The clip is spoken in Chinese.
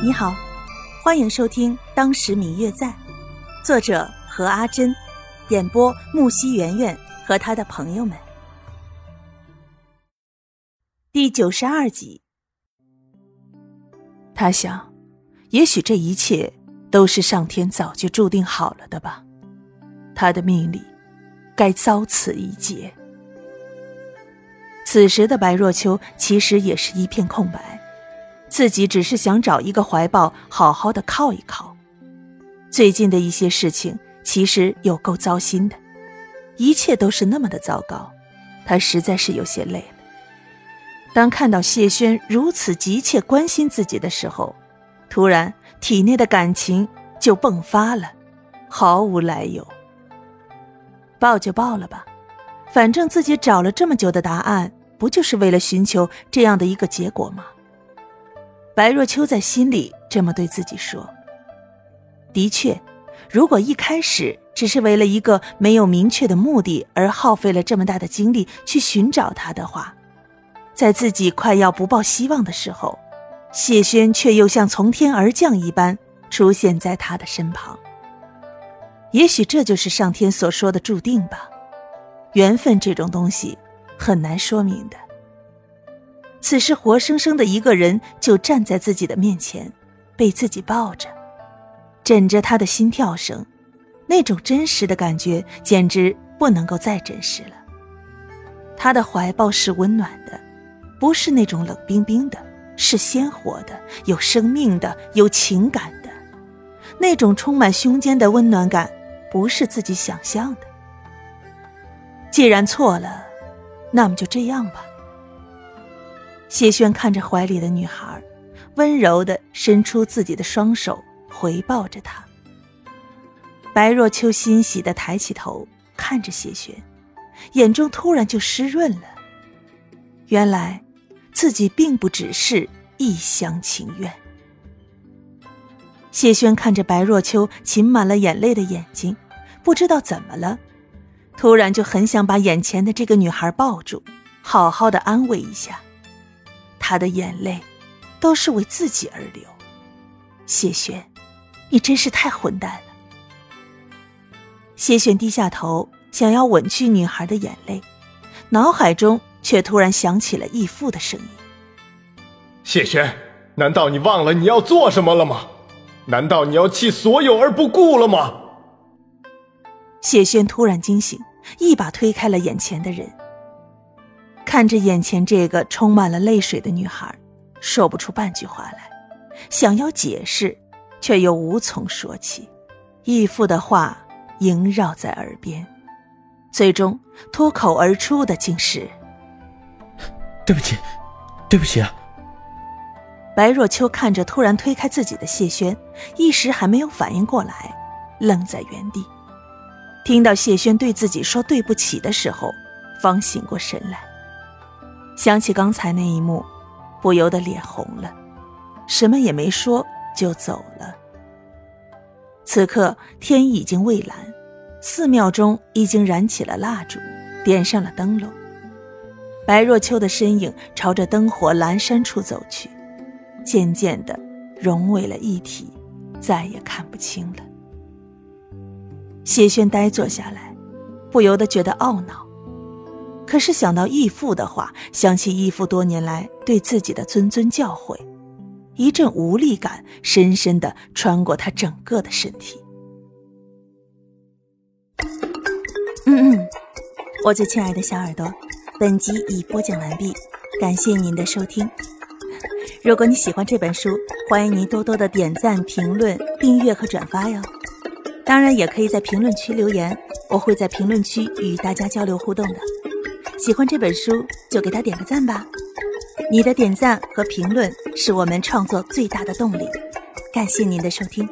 你好，欢迎收听《当时明月在》，作者何阿珍，演播木西圆圆和他的朋友们。第九十二集，他想，也许这一切都是上天早就注定好了的吧，他的命里该遭此一劫。此时的白若秋其实也是一片空白。自己只是想找一个怀抱，好好的靠一靠。最近的一些事情其实有够糟心的，一切都是那么的糟糕，他实在是有些累了。当看到谢轩如此急切关心自己的时候，突然体内的感情就迸发了，毫无来由。报就报了吧，反正自己找了这么久的答案，不就是为了寻求这样的一个结果吗？白若秋在心里这么对自己说：“的确，如果一开始只是为了一个没有明确的目的而耗费了这么大的精力去寻找他的话，在自己快要不抱希望的时候，谢轩却又像从天而降一般出现在他的身旁。也许这就是上天所说的注定吧。缘分这种东西，很难说明的。”此时，活生生的一个人就站在自己的面前，被自己抱着，枕着他的心跳声，那种真实的感觉简直不能够再真实了。他的怀抱是温暖的，不是那种冷冰冰的，是鲜活的、有生命的、有情感的，那种充满胸间的温暖感，不是自己想象的。既然错了，那么就这样吧。谢轩看着怀里的女孩，温柔的伸出自己的双手回抱着她。白若秋欣喜的抬起头看着谢轩，眼中突然就湿润了。原来，自己并不只是一厢情愿。谢轩看着白若秋噙满了眼泪的眼睛，不知道怎么了，突然就很想把眼前的这个女孩抱住，好好的安慰一下。他的眼泪，都是为自己而流。谢轩，你真是太混蛋了。谢轩低下头，想要吻去女孩的眼泪，脑海中却突然响起了义父的声音：“谢轩，难道你忘了你要做什么了吗？难道你要弃所有而不顾了吗？”谢轩突然惊醒，一把推开了眼前的人。看着眼前这个充满了泪水的女孩，说不出半句话来，想要解释，却又无从说起。义父的话萦绕在耳边，最终脱口而出的竟是：“对不起，对不起啊！”白若秋看着突然推开自己的谢轩，一时还没有反应过来，愣在原地。听到谢轩对自己说对不起的时候，方醒过神来。想起刚才那一幕，不由得脸红了，什么也没说就走了。此刻天已经蔚蓝，寺庙中已经燃起了蜡烛，点上了灯笼。白若秋的身影朝着灯火阑珊处走去，渐渐的融为了一体，再也看不清了。谢轩呆坐下来，不由得觉得懊恼。可是想到义父的话，想起义父多年来对自己的谆谆教诲，一阵无力感深深的穿过他整个的身体。嗯嗯，我最亲爱的小耳朵，本集已播讲完毕，感谢您的收听。如果你喜欢这本书，欢迎您多多的点赞、评论、订阅和转发哟。当然，也可以在评论区留言，我会在评论区与大家交流互动的。喜欢这本书，就给他点个赞吧。你的点赞和评论是我们创作最大的动力。感谢您的收听。